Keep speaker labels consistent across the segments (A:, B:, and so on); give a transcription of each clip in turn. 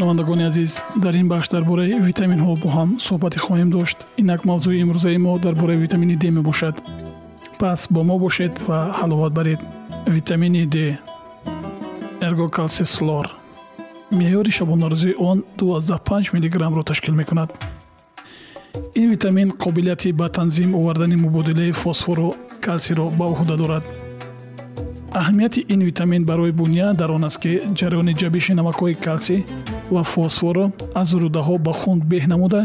A: шунавандагони азиз дар ин бахш дар бораи витаминҳо бо ҳам суҳбате хоҳем дошт. Инак мавзӯи имрӯзаи мо дар бораи витамини д мебошад. Пас бо мо бошед ва ҳаловат баред. Витамини д эргокалсислор меъёри шабонарӯзии он 25 мгро ташкил мекунад. Ин витамин қобилияти ба танзим овардани мубодилаи фосфору калсиро ба уҳда дорад аҳамияти ин витамин барои буня дар он аст ки ҷараёни ҷабиши намакҳои калсӣ ва фосфорро аз рӯдаҳо ба хун беҳ намуда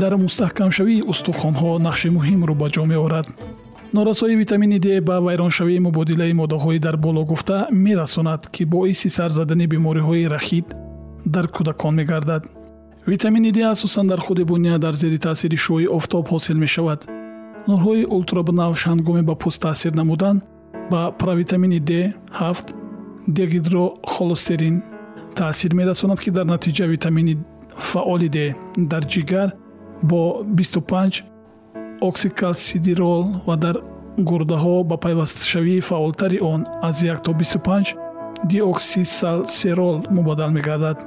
A: дар мустаҳкамшавии устухонҳо нақши муҳимро ба ҷо меорад. Норасои витамини д ба вайроншавии мубодилаи моддаҳои дар боло гуфта мерасонад ки боиси сарзадани бемориҳои рахит дар кӯдакон мегардад. Витамини д асосан дар худи буня дар зери таъсири шӯи офтоб ҳосил мешавад. Нурҳои ултрабинавш ҳангоми ба пӯст таъсир намуданд ба провитамини д7 дегидрохолестерин таъсир мерасонад ки дар натиҷа витамини фаъоли д дар ҷигар бо 25 оксикалсидирол ва дар гурдаҳо ба пайвастшавии фаъолтари он аз 1 то 25 диоксисалсерол мубаддал мегардад.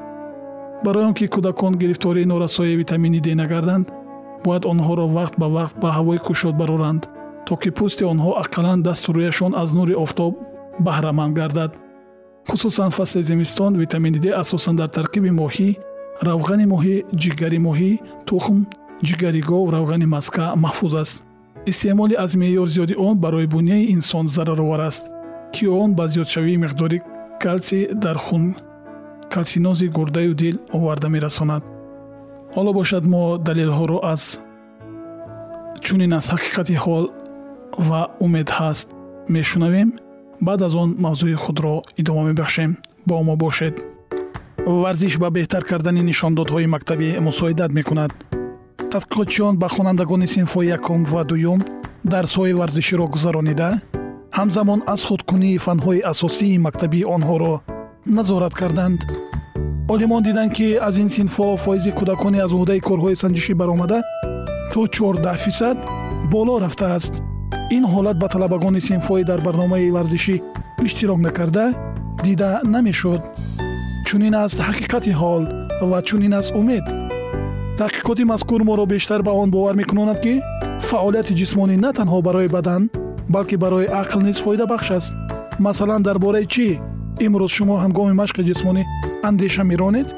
A: Барои он ки кӯдакон гирифтории норасои витамини д нагарданд бояд онҳоро вақт ба вақт ба ҳавои кушод бароранд то ки пӯсти онҳо ақаллан дасту рӯяшон аз нури офтоб баҳраманд гардад. Хусусан фасли зимистон витамини д асосан дар таркиби моҳӣ равғани моҳӣ ҷигари моҳӣ тухм ҷигари гов равғани маска маҳфуз аст. Истеъмоли аз меъёр зиёди он барои буняи инсон зараровар аст ки он ба зиёдшавии миқдори калсӣ дар хун калсинози гурдаю дил оварда мерасонад. Ҳоло бошад мо далелҳоро аз чунин аз ҳақиқати ҳол ва умед ҳаст. Мешунавем баъд аз он мавзӯи худро идома мебахшем. Бо мо бошед. Варзиш ба беҳтар кардани нишондодҳои мактабӣ мусоидат мекунад. Тадқиқотчиён ба хонандагони синфҳои якум ва дуюм дарсҳои варзиширо гузаронида ҳамзамон аз худкунии фанҳои асосии мактабии онҳоро назорат карданд. Олимон диданд ки аз ин синфҳо фоизи кӯдакони аз уҳдаи корҳои санҷишӣ баромада то 14 фисад боло рафтааст ин ҳолат ба талабагони синфҳои дар барномаи варзишӣ иштирок накарда дида намешуд чунин аст ҳақиқати ҳол ва чунин аст умед таҳқиқоти мазкур моро бештар ба он бовар мекунонад ки фаъолияти ҷисмонӣ на танҳо барои бадан балки барои ақл низ фоидабахш аст масалан дар бораи чӣ имрӯз шумо ҳангоми машқи ҷисмонӣ андеша меронед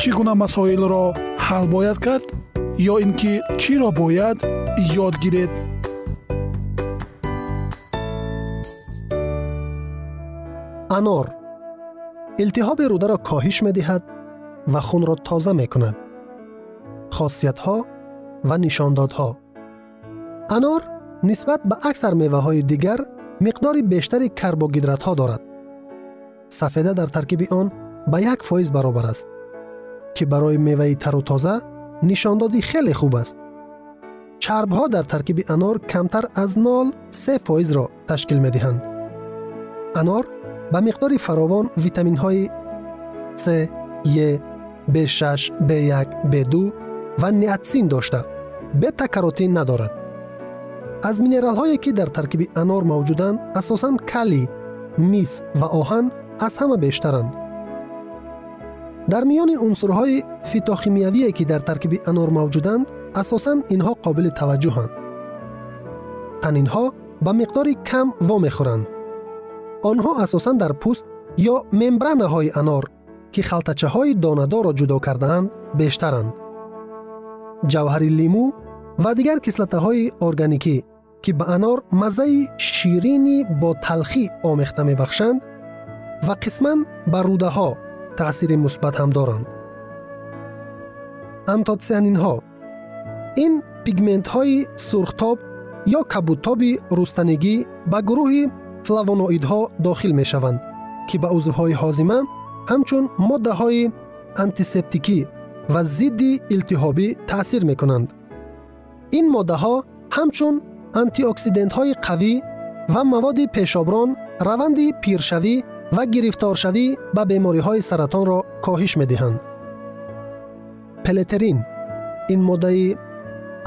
A: чӣ гуна масоилро ҳал бояд кард ё ин ки чиро бояд ёд гиред
B: انار التهاب روده را کاهش می دهد و خون را تازه می کند. خاصیت ها و نشاندادها انار نسبت به اکثر میوه های دیگر مقدار بیشتری کربوهیدرات ها دارد. سفیده در ترکیب آن به یک فایز برابر است که برای میوه تر و تازه نشاندادی خیلی خوب است. چرب ها در ترکیب انار کمتر از نال سه فایز را تشکیل می دهند. انار ба миқдори фаровон витаминҳои с е б6 б1 б2 ва неатсин дошта. бета каротин надорад. аз минералҳое ки дар таркиби анор мавҷуданд асосан калий мис ва оҳан аз ҳама бештаранд. дар миёни унсурҳои фитохимиявие ки дар таркиби анор мавҷуданд асосан инҳо қобили таваҷҷӯҳанд. танинҳо ба миқдори кам вомехӯранд онҳо асосан дар пӯст ё мембранаҳои анор ки халтачаҳои донадорро ҷудо кардаанд бештаранд. Ҷавҳари лимӯ ва дигар кислотаҳои органикӣ ки ба анор маззаи ширини бо талхӣ омехта мебахшанд ва қисман ба рудаҳо таъсири мусбат ҳам доранд. Антоцианинҳо ин пигментҳои сурхтоб ё кабудтоби рустанигӣ ба гурӯҳи флавоноидҳо дохил мешаванд ки ба узвҳои ҳозима ҳамчун моддаҳои антисептикӣ ва зидди илтиҳобӣ таъсир мекунанд. Ин моддаҳо ҳамчун антиоксидентҳои қавӣ ва маводи пешоброн раванди пиршавӣ ва гирифторшавӣ ба бемориҳои саратонро коҳиш медиҳанд. Пелетерин ин моддаи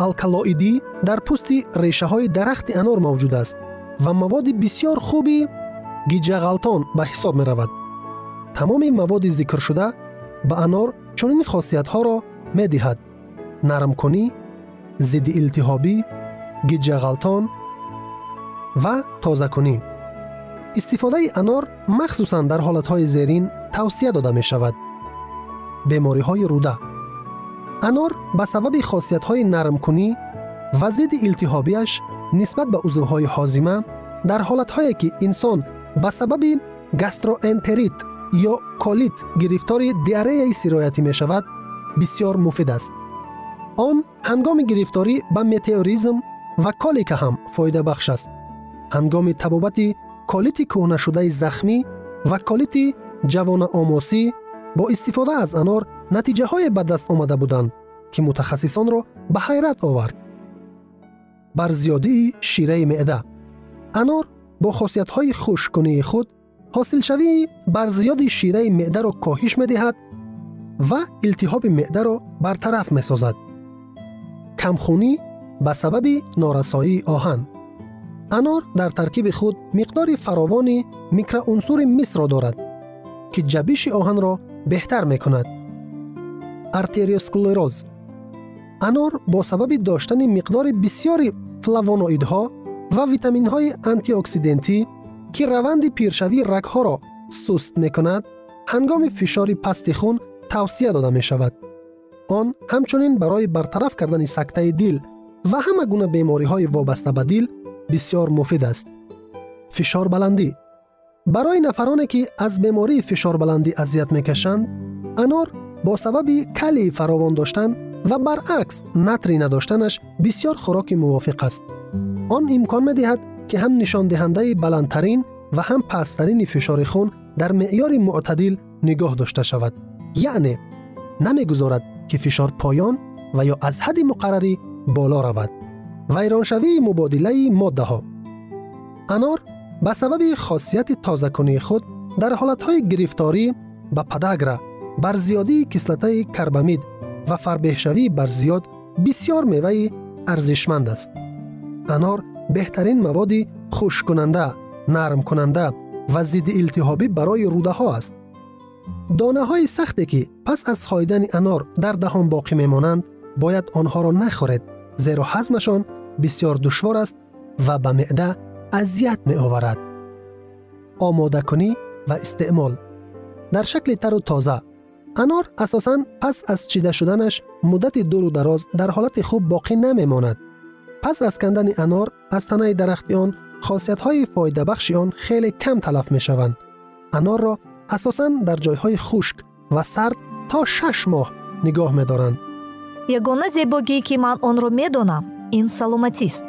B: алкалоидӣ дар пӯсти решаҳои дарахти анор мавҷуд аст ва маводи бисьёр хуби гиҷағалтон ба ҳисоб меравад тамоми маводи зикршуда ба анор чунин хосиятҳоро медиҳад нармкунӣ зидди илтиҳобӣ гиҷағалтон ва тозакунӣ истифодаи анор махсусан дар ҳолатҳои зерин тавсия дода мешавад бемориҳои руда анор ба сабаби хосиятҳои нармкунӣ ва зидди илтиҳобиаш нисбат ба узвҳои ҳозима дар ҳолатҳое ки инсон ба сабаби гастроэнтерит ё колит гирифтори диареяи сироятӣ мешавад бисьёр муфид аст он ҳангоми гирифторӣ ба метеоризм ва колика ҳам фоидабахш аст ҳангоми табобати колити кӯҳнашудаи захмӣ ва колити ҷавонаомосӣ бо истифода аз анор натиҷаҳое ба даст омада буданд ки мутахассисонро ба ҳайрат овард بر زیادی شیره معده. انار با خاصیت‌های خشککنی خود حاصل شوی بر زیادی شیره معده را کاهش می‌دهد و التهاب معده را برطرف می‌سازد. کمخونی به سبب نارسایی آهن. انار در ترکیب خود مقدار فراوانی میکروعنصر مس را دارد که جبیش آهن را بهتر می‌کند. ارتریوسکلروز анор бо сабаби доштани миқдори бисьёри флавоноидҳо ва витаминҳои антиоксидентӣ ки раванди пиршавии рагҳоро суст мекунад ҳангоми фишори пасти хун тавсия дода мешавад. Он ҳамчунин барои бартараф кардани сактаи дил ва ҳама гуна бемориҳои вобаста ба дил бисьёр муфид аст. Фишорбаландӣ. Барои нафароне ки аз бемории фишорбаландӣ азият мекашанд анор бо сабаби калии фаровон доштан و برعکس نطری نداشتنش بسیار خوراک موافق است. آن امکان می دهد که هم نشان دهنده بلندترین و هم پسترین فشار خون در معیار معتدل نگاه داشته شود. یعنی نمی گذارد که فشار پایان و یا از حد مقرری بالا رود. ویرانشوی مبادله ماده ها انار به سبب خاصیت تازه کنی خود در حالتهای گرفتاری به پدگره بر زیادی کسلته کربامید. و فربهشوی بر زیاد بسیار میوه ارزشمند است. انار بهترین مواد خوش کننده، نرم کننده و ضد التهابی برای روده ها است. دانه های سختی که پس از خویدن انار در دهان باقی میمانند باید آنها را نخورید زیرا حزمشان بسیار دشوار است و به معده اذیت می آورد. آماده کنی و استعمال در شکل تر و تازه انار اساساً پس از چیده شدنش مدت دور و دراز در حالت خوب باقی نمیماند. پس از کندن انار از تنه درختی آن خاصیت های فایده بخشی
C: آن خیلی کم تلف می شوند. انار را اساساً در جایهای
A: خشک و
B: سرد تا شش ماه نگاه می دارند.
C: یگانه زیباگی که من آن را می دانم این سلامتی است.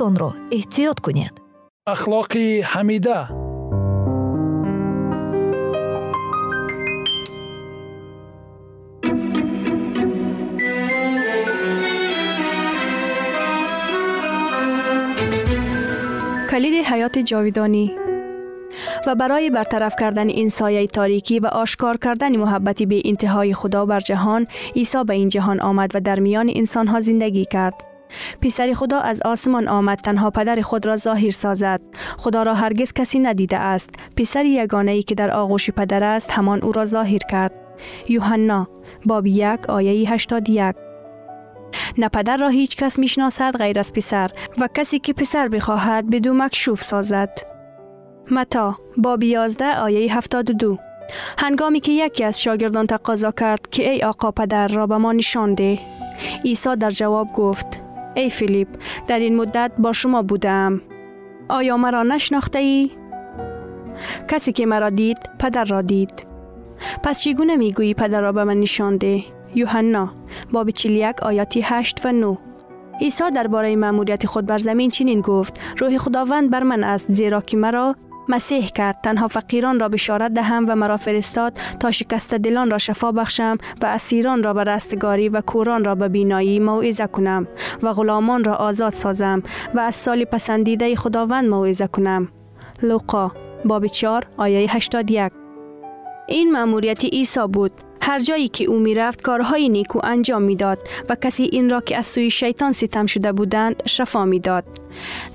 C: رو را احتیاط کنید.
A: اخلاقی حمیده.
D: کلید حیات جاویدانی. و برای برطرف کردن این سایه تاریکی و آشکار کردن محبت به انتهای خدا بر جهان عیسی به این جهان آمد و در میان انسانها زندگی کرد. پسر خدا از آسمان آمد تنها پدر خود را ظاهر سازد. خدا را هرگز کسی ندیده است. پسر یگانه ای که در آغوش پدر است همان او را ظاهر کرد. یوحنا باب یک آیه 81 نه پدر را هیچ کس می‌شناسد غیر از پسر و کسی که پسر بخواهد بدو مکشوف سازد. متا باب 11 آیه 72 هنگامی که یکی از شاگردان تقاضا کرد که ای آقا پدر را به ما نشان ده. عیسی در جواب گفت ای فیلیپ در این مدت با شما بودم. آیا مرا نشناخته ای؟ کسی که مرا دید پدر را دید. پس چگونه می‌گویی پدر را به من نشان ده؟ یوحنا باب 41 آیاتی 8 و 9 عیسی درباره مأموریت خود بر زمین چنین گفت روح خداوند بر من است زیرا که مرا مسیح کرد. تنها فقیران را بشارت دهم و مرا فرستاد تا شکست دلان را شفا بخشم و اسیران را به رستگاری و کوران را به بینایی موعظه کنم و غلامان را آزاد سازم و از سال پسندیده خداوند موعظه کنم. لوقا باب 4 آیه 81 این مأموریت عیسی بود. هر جایی که او می رفت کارهای نیکو انجام می‌داد و کسی این را که از سوی شیطان ستم شده بودند شفا می‌داد.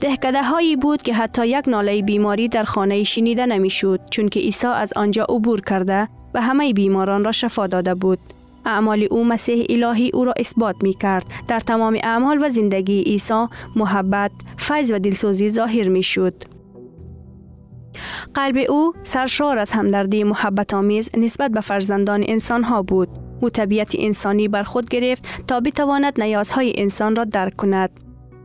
D: دهکده هایی بود که حتی یک ناله بیماری در خانه شنیده نمی‌شد چون که عیسی از آنجا عبور کرده و همه بیماران را شفا داده بود. اعمال او مسیح الهی او را اثبات می کرد. در تمام اعمال و زندگی عیسی محبت، فیض و دلسوزی ظاهر می شد. قلب او سرشار از همدردی محبت آمیز نسبت به فرزندان انسان ها بود. او طبیعت انسانی بر خود گرفت تا بتواند نیازهای انسان را درک کند.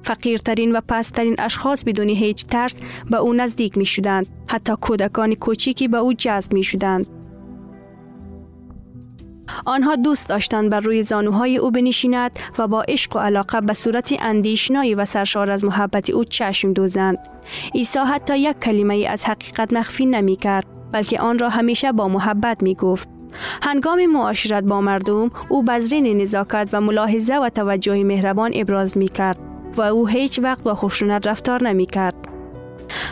D: فقیرترین و پسترین اشخاص بدون هیچ ترس به او نزدیک می شدند. حتی کودکان کوچیکی به او جذب می شدند. آنها دوست داشتند بر روی زانوهای او بنشیند و با عشق و علاقه به صورت اندیشنایی و سرشار از محبت او چشم دوزند. عیسی حتی یک کلمه از حقیقت مخفی نمی کرد بلکه آن را همیشه با محبت می گفت. هنگام معاشرت با مردم او بزرین نزاکت و ملاحظه و توجه مهربان ابراز می کرد و او هیچ وقت با خشونت رفتار نمی کرد.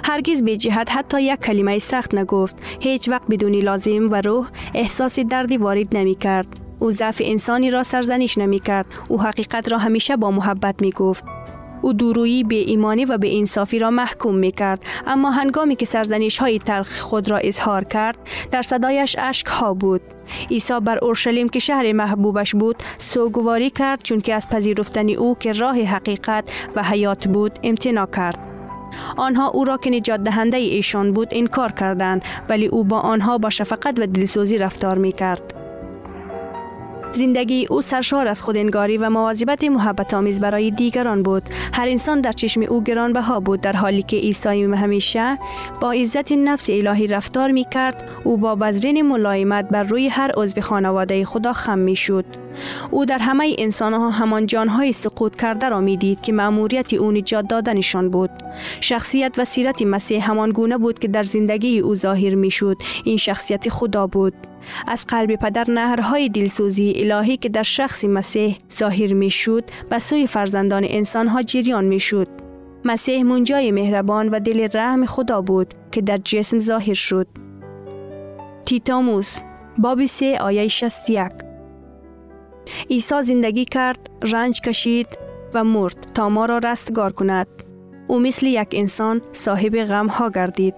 D: هرگز به جهت حتی یک کلمه سخت نگفت. هیچ وقت بدون لازم و روح احساس دردی وارد نمی کرد. او ضعف انسانی را سرزنش نمی کرد. او حقیقت را همیشه با محبت می گفت. او دورویی به ایمانی و به انصافی را محکوم می کرد. اما هنگامی که سرزنش های تلخ خود را اظهار کرد در صدایش اشک ها بود. عیسی بر اورشلیم که شهر محبوبش بود سوگواری کرد چون که از پذیرفتن او که راه حقیقت و حیات بود امتنا کرد. آنها او را که نجات دهنده ایشان بود انکار کردند ولی او با آنها با شفقت و دلسوزی رفتار می کرد. زندگی او سرشار از خودانگاری و مواظبت محبت آمیز برای دیگران بود. هر انسان در چشم او گرانبها بود در حالی که عیسی همیشه با عزت نفس الهی رفتار می کرد او با بذرین ملایمت بر روی هر عضو خانواده خدا خم می شد او در همه انسان ها همان جانهای سقوط کرده را می دید که مأموریت او نجات دادنشان بود. شخصیت و سیرت مسیح همان گونه بود که در زندگی او ظاهر می شد این شخصیت خدا بود. از قلب پدر نهرهای دلسوزی الهی که در شخص مسیح ظاهر می شد به سوی فرزندان انسان ها جریان می شد. مسیح منجای مهربان و دل رحم خدا بود که در جسم ظاهر شد. تیتاموس باب سه آیه یک عیسی زندگی کرد، رنج کشید و مرد تا ما را رستگار کند. او مثل یک انسان صاحب غم ها گردید.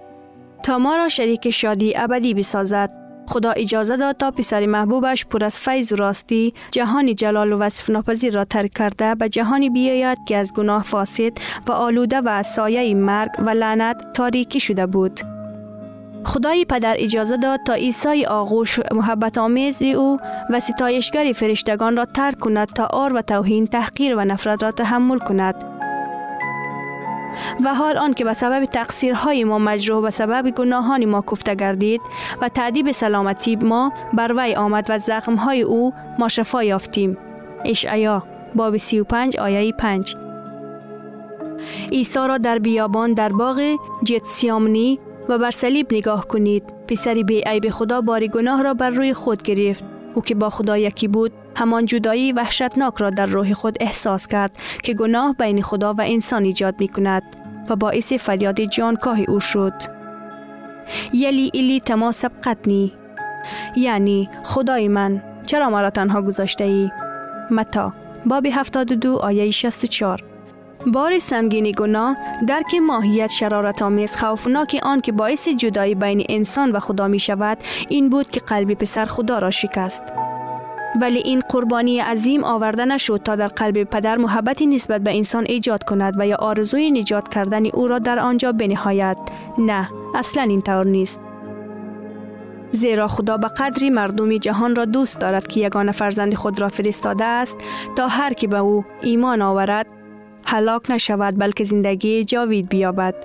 D: تا ما را شریک شادی ابدی بسازد خدا اجازه داد تا پسر محبوبش پر از فیض و راستی جهانی جلال و وصف ناپذیر را ترک کرده به جهانی بیاید که از گناه فاسد و آلوده و از سایه مرگ و لعنت تاریکی شده بود. خدای پدر اجازه داد تا عیسی آغوش محبت آمیز او و ستایشگر فرشتگان را ترک کند تا آر و توهین تحقیر و نفرت را تحمل کند و حال آن که به سبب تقصیرهای ما مجروح و سبب گناهان ما کفته گردید و تعدیب سلامتی ما بر وی آمد و زخمهای او ما شفا یافتیم. اشعیا باب 35 آیه 5 عیسی را در بیابان در باغ جتسیامنی و بر صلیب نگاه کنید. پسری بی عیب خدا باری گناه را بر روی خود گرفت. او که با خدا یکی بود همان جدایی وحشتناک را در روح خود احساس کرد که گناه بین خدا و انسان ایجاد می کند و باعث فریاد جانکاه او شد. یلی ایلی تما سبقتنی یعنی خدای من چرا مرا تنها گذاشته ای؟ متا باب 72 آیه 64 بار سنگین گناه درک ماهیت شرارت آمیز خوفناک آن که باعث جدایی بین انسان و خدا می شود این بود که قلب پسر خدا را شکست ولی این قربانی عظیم آورده نشد تا در قلب پدر محبتی نسبت به انسان ایجاد کند و یا آرزوی نجات کردن او را در آنجا بنهایت. نه اصلا این طور نیست. زیرا خدا به قدری مردم جهان را دوست دارد که یگان فرزند خود را فرستاده است تا هر کی به او ایمان آورد هلاک نشود بلکه زندگی جاوید بیابد.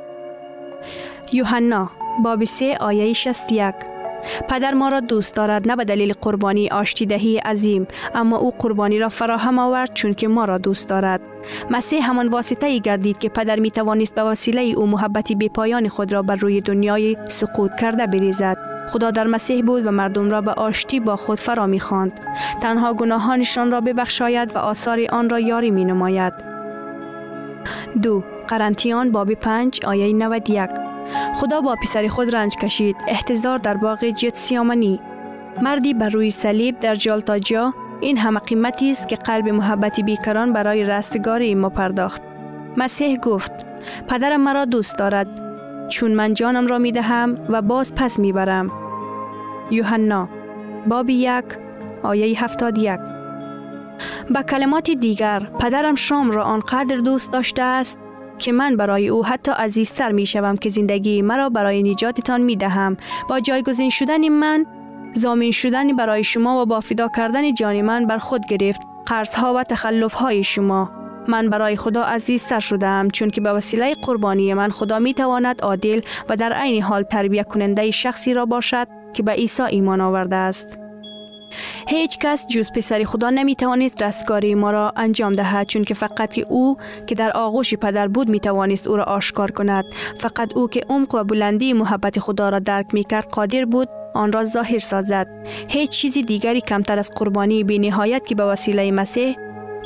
D: یوحنا باب 3 آیه 61 پدر ما را دوست دارد نه به دلیل قربانی آشتیدهی عظیم اما او قربانی را فراهم آورد چون که ما را دوست دارد مسیح همان واسطه ای گردید که پدر می توانست به وسیله او محبتی بی پایان خود را بر روی دنیای سقوط کرده بریزد خدا در مسیح بود و مردم را به آشتی با خود فرا می خواند. تنها گناهانشان را ببخشاید و آثار آن را یاری می نماید. دو قرنتیان باب پنج آیه 91 خدا با پسر خود رنج کشید. احتضار در باغ جت سیامنی. مردی بر روی صلیب در جالتاجا این همه قیمتی است که قلب محبتی بیکران برای رستگاری ما پرداخت. مسیح گفت پدرم مرا دوست دارد. چون من جانم را می دهم و باز پس می برم. یوحنا باب یک آیه هفتاد یک. به کلمات دیگر پدرم شام را آنقدر دوست داشته است که من برای او حتی عزیزتر می شوم که زندگی مرا برای نجاتتان می دهم با جایگزین شدن من زامین شدن برای شما و با فدا کردن جان من بر خود گرفت. قرضها و تخلف های شما. من برای خدا عزیزتر شدم چون که به وسیله قربانی من خدا می تواند عادل و در عین حال تربیت کننده شخصی را باشد که به عیسی ایمان آورده است. هیچ کس جز پسر خدا نمی توانست رستگاری ما را انجام دهد چون که فقط که او که در آغوش پدر بود می توانست او را آشکار کند. فقط او که عمق و بلندی محبت خدا را درک می کرد قادر بود آن را ظاهر سازد. هیچ چیزی دیگری کمتر از قربانی بی نهایت که به وسیله مسیح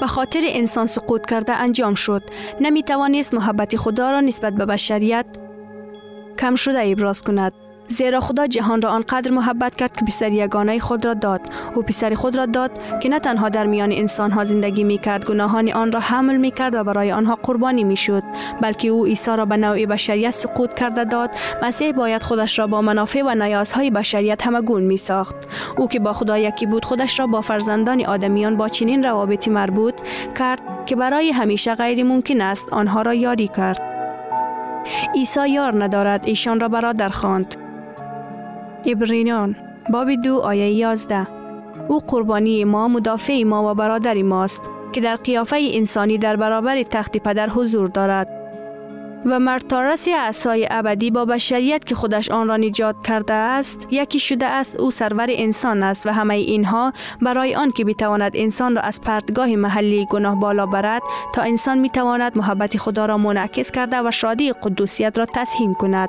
D: به خاطر انسان سقوط کرده انجام شد. نمی توانست محبت خدا را نسبت به بشریت کم شده ابراز کند. زیرا خدا جهان را آنقدر محبت کرد که پسر یگانه خود را داد. او پسر خود را داد که نه تنها در میان انسان ها زندگی می کرد گناهان آن را حمل می کرد و برای آنها قربانی می شد بلکه او عیسی را به نوع بشریت سقوط کرده داد. مسیح باید خودش را با منافع و نیازهای بشریت گون می ساخت او که با خدا یکی بود خودش را با فرزندان آدمیان با چنین روابطی مربوط کرد که برای همیشه غیر ممکن است آنها را یاری کرد. عیسی یار ندارد ایشان را برادر خواند. ابرینان باب دو آیه یازده. او قربانی ما مدافع ما و برادر ماست که در قیافه انسانی در برابر تخت پدر حضور دارد. و مرتارس اعصای ابدی با بشریت که خودش آن را نجات کرده است یکی شده است او سرور انسان است و همه اینها برای آن که بتواند انسان را از پرتگاه محلی گناه بالا برد تا انسان می‌تواند محبت خدا را منعکس کرده و شادی قدوسیت را تسهیم کند.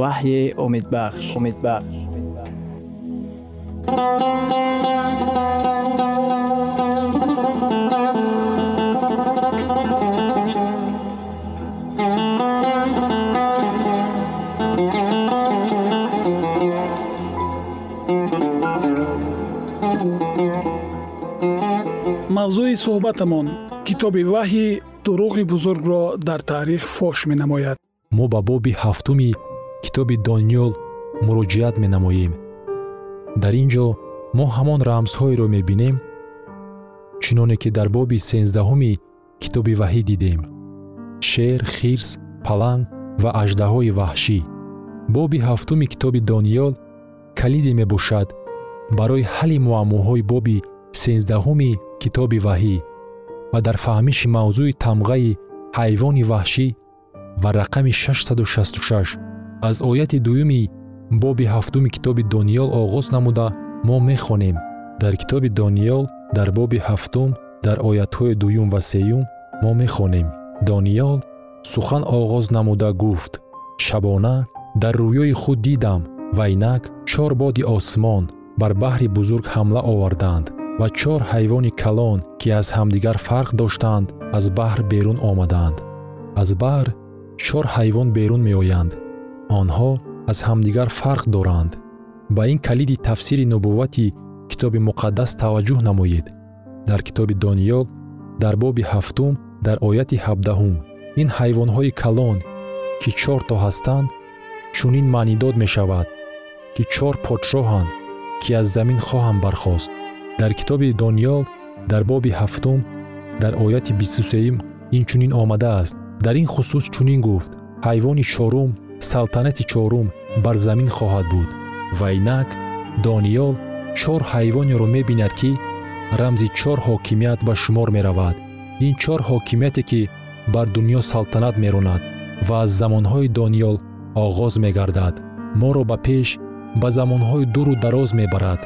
E: ваҳйи умедбахш умедбахш
A: мавзӯи суҳбатамон китоби ваҳйи дурӯғи бузургро дар таърих фош менамояд.
F: Мо ба боби ҳафтуми китоби дониёл муроҷиат менамоем. Дар ин ҷо мо ҳамон рамзҳоеро мебинем чуноне ки дар боби сенздаҳуми китоби ваҳӣ дидем. Шер хирс паланг ва аждаҳои ваҳшӣ. Боби ҳафтуми китоби дониёл калиде мебошад барои ҳалли муаммоҳои боби сенздаҳуми китоби ваҳӣ ва дар фаҳмиши мавзӯи тамғаи ҳайвони ваҳшӣ ва рақами 666 аз ояти дуюми боби ҳафтуми китоби дониёл оғоз намуда мо мехонем. Дар китоби дониёл дар боби ҳафтум дар оятҳои дуюм ва сеюм мо мехонем. Дониёл сухан оғоз намуда гуфт. Шабона дар рӯёи худ дидам ва инак чор боди осмон бар баҳри бузург ҳамла оварданд ва чор ҳайвони калон ки аз ҳамдигар фарқ доштанд аз баҳр берун омаданд. аз баҳр чор ҳайвон берун меоянд. онҳо аз ҳамдигар фарқ доранд. ба ин калиди тафсири нубуввати китоби муқаддас таваҷҷӯҳ намоед. дар китоби дониёл дар боби ҳафтум дар ояти ҳабдаҳум ин ҳайвонҳои калон ки чорто ҳастанд чунин маънӣ дод мешавад ки чор подшоҳанд ки аз замин хоҳанд бархост дар китоби дониёл дар боби ҳафтум дар ояти бисту сеюм инчунин омадааст. Дар ин хусус чунин гуфт. Ҳайвони чорум салтанати чорум бар замин хоҳад буд. Ва инак дониёл чор ҳайвонеро мебинад ки рамзи чор ҳокимият ба шумор меравад. Ин чор ҳокимияте ки бар дуньё салтанат меронад ва аз замонҳои дониёл оғоз мегардад. Моро ба пеш ба замонҳои дуру дароз мебарад.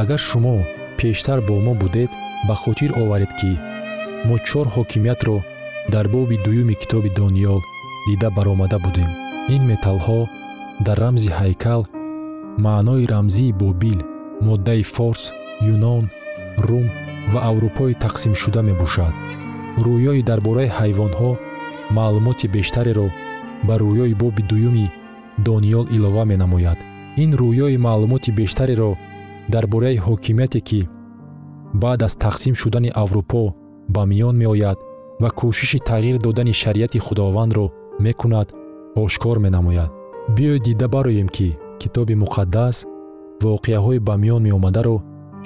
F: Агар шумо пештар бо мо будед ба хотир оваред ки мо чор ҳокимиятро дар боби дуюми китоби дониёл дида баромада будем. Ин металлҳо дар рамзи ҳайкал маънои рамзии бобил моддаи форс юнон рум ва аврупои тақсимшуда мебошад. Рӯёи дар бораи ҳайвонҳо маълумоти бештареро ба рӯёи боби дуюми дониёл илова менамояд. Ин рӯёи маълумоти бештареро дар бораи ҳокимияте ки баъд аз тақсим шудани аврупо ба миён меояд ва кӯшиши тағйир додани шариати худовандро мекунад ошкор менамояд. Биёед дида бароем ки китоби муқаддас воқеаҳои ба миён меомадаро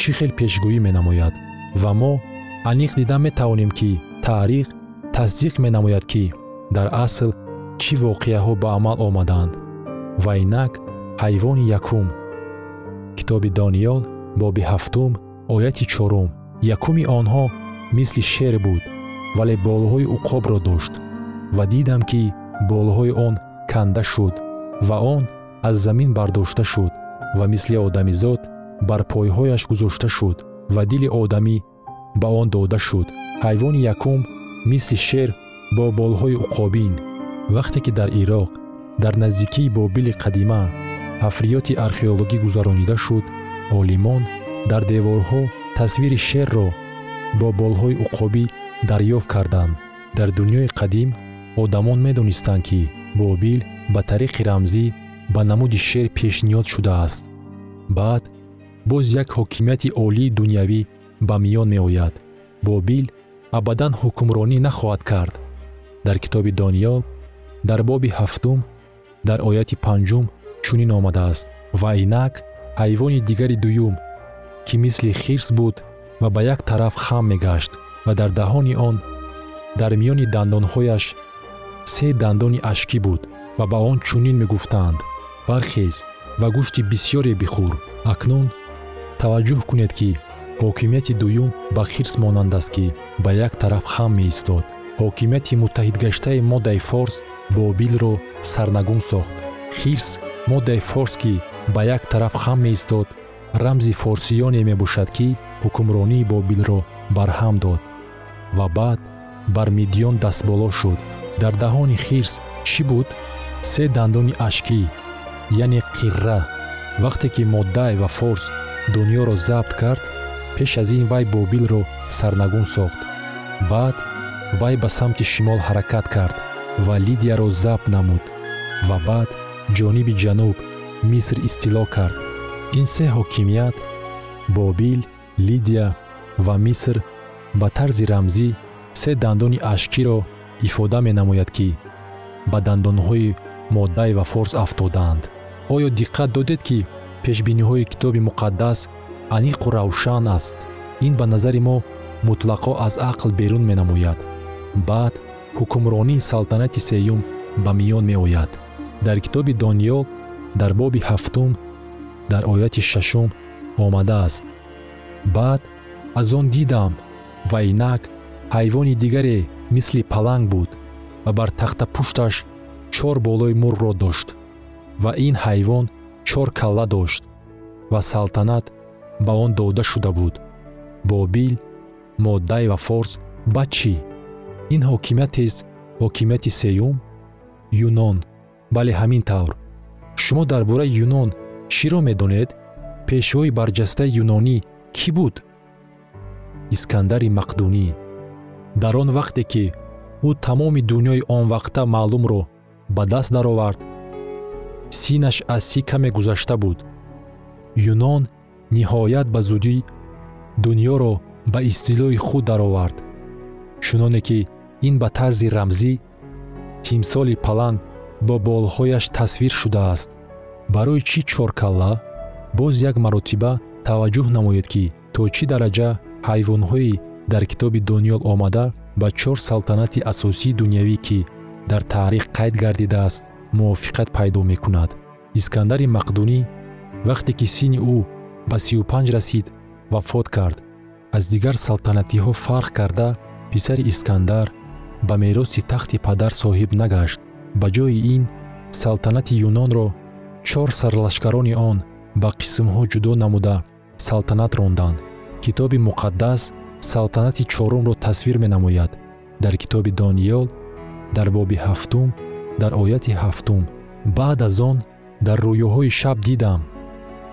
F: чӣ хел пешгӯӣ менамояд. Ва мо аниқ дида метавонем ки таърих тасдиқ менамояд ки дар асл чӣ воқеаҳо ба амал омадаанд ва инак ҳайвони якум китоби дониёл боби ҳафтум ояти чорум. Якуми онҳо мисли шер буд вале болҳои уқобро дошт. Ва дидам ки болҳои он канда шуд ва он аз замин бардошта шуд ва мисли одамизод бар пойҳояш гузошта шуд ва дили одамӣ ба он дода шуд. Ҳайвони якум мисли шер бо болҳои уқобин. Вақте ки дар ироқ дар наздикии бобили қадима ҳафриёти археологӣ гузаронида шуд олимон дар деворҳо тасвири шерро бо болҳои уқобӣ дарёфт карданд. Дар дуньёи қадим одамон медонистанд ки бобил ба тариқи рамзӣ ба намуди шер пешниҳод шудааст. Баъд боз як ҳокимияти олии дунявӣ ба миён меояд. Бобил абадан ҳукмронӣ нахоҳад кард. Дар китоби дониёл дар боби ҳафтум дар ояти панҷум чунин омадааст ва инак ҳайвони дигари дуюм ки мисли хирс буд ва ба як тараф хам мегашт ва дар даҳони он дар миёни дандонҳояш се дандони ашкӣ буд ва ба он чунин мегуфтанд бархез ва гӯшти бисьёре бихӯр акнун таваҷҷӯҳ кунед ки ҳокимияти дуюм ба хирс монанд аст ки ба як тараф хам меистод. Ҳокимияти муттаҳидгаштаи моддаи форс бобилро сарнагун сохт. Хирс моддаи форс ки ба як тараф хам меистод рамзи форсиёне мебошад ки ҳукмронии бобилро барҳам дод. Ва баъд бар мидиён дастболо шуд. Дар даҳони хирс чӣ буд? Се дандони ашкӣ яъне қирра. Вақте ки моддай ва форс дуньёро забт кард пеш аз ин вай бобилро сарнагун сохт. Баъд вай ба самти шимол ҳаракат кард ва лидияро забт намуд. Ва баъд ҷониби ҷануб миср истило кард. Ин се ҳокимият бобил лидия ва миср ба тарзи рамзӣ се дандони ашкиро ифода менамояд ки ба дандонҳои моддай ва форс афтодаанд оё диққат додед ки пешбиниҳои китоби муқаддас аниқу равшан аст. Ин ба назари мо мутлақо аз ақл берун менамояд. Баъд ҳукмронии салтанати сеюм ба миён меояд дар китоби дониёл дар боби ҳафтум дар ояти шашум омадааст. Баъд аз он дидам ва инак ҳайвони дигаре мисли паланг буд ва бар тахтапушташ чор болои мурро дошт ва ин ҳайвон чор калла дошт ва салтанат ба он дода шуда буд. Бобил моддай ва форс ба чӣ? Ин ҳокимиятест ҳокимияти сеюм? Юнон бале ҳамин тавр. Шумо дар бораи юнон чиро медонед? Пешвои барҷастаи юнонӣ кӣ буд? Искандари мақдунӣ. Дар он вақте ки ӯ тамоми дуньёи он вақта маълумро ба даст даровард синаш аз си каме гузашта буд? Юнон ниҳоят ба зудӣ дуньёро ба истилои худ даровард. Чуноне ки ин ба тарзи рамзӣ тимсоли паланг бо болҳояш тасвир шудааст. Барои чӣ чоркалла боз як маротиба таваҷҷӯҳ намоед ки то чӣ дараҷа ҳайвонҳои дар китоби дониёл омада ба чор салтанати асосии дунявӣ ки дар таърих қайд гардидааст мувофиқат пайдо мекунад. Искандари мақдунӣ вақте ки синни ӯ ба сию панҷ расид вафот кард. Аз дигар салтанатиҳо фарқ карда писари искандар ба мероси тахти падар соҳиб нагашт ба ҷои ин салтанати юнонро чор сарлашкарони он ба қисмҳо ҷудо намуда салтанат ронданд. Китоби муқаддас салтанати чорумро тасвир менамояд. Дар китоби дониёл дар боби ҳафтум дар ояти ҳафтум. Баъд аз он дар рӯёҳои шаб дидам.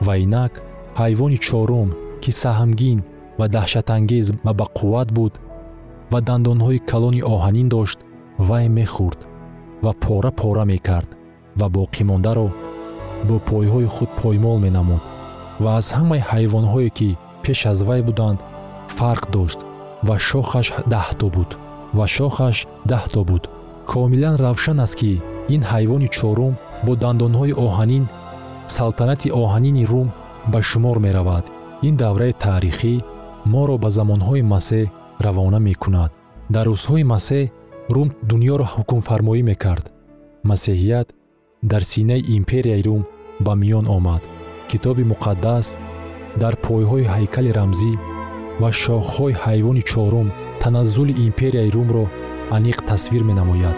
F: Ва инак ҳайвони чорум ки саҳмгин ва даҳшатангез ва бақувват буд ва дандонҳои калони оҳанин дошт вай мехӯрд ва пора пора мекард ва боқимондаро бо пойҳои худ поймол менамуд ва аз ҳамаи ҳайвонҳое ки пеш аз вай буданд фарқ дошт ва шохаш даҳто буд ва шохаш даҳто буд. Комилан равшан аст ки ин ҳайвони чорум бо дандонҳои оҳанин салтанати оҳанини рум ба шумор меравад. Ин давраи таърихӣ моро ба замонҳои масеҳ равона мекунад. Дар рӯзҳои масеҳ рум дуньёро ҳукмфармоӣ мекард. Масеҳият дар синаи империяи рум ба миён омад. Китоби муқаддас дар пойҳои ҳайкали рамзӣ ва шохҳои ҳайвони чорум таназзули империяи румро аниқ тасвир менамояд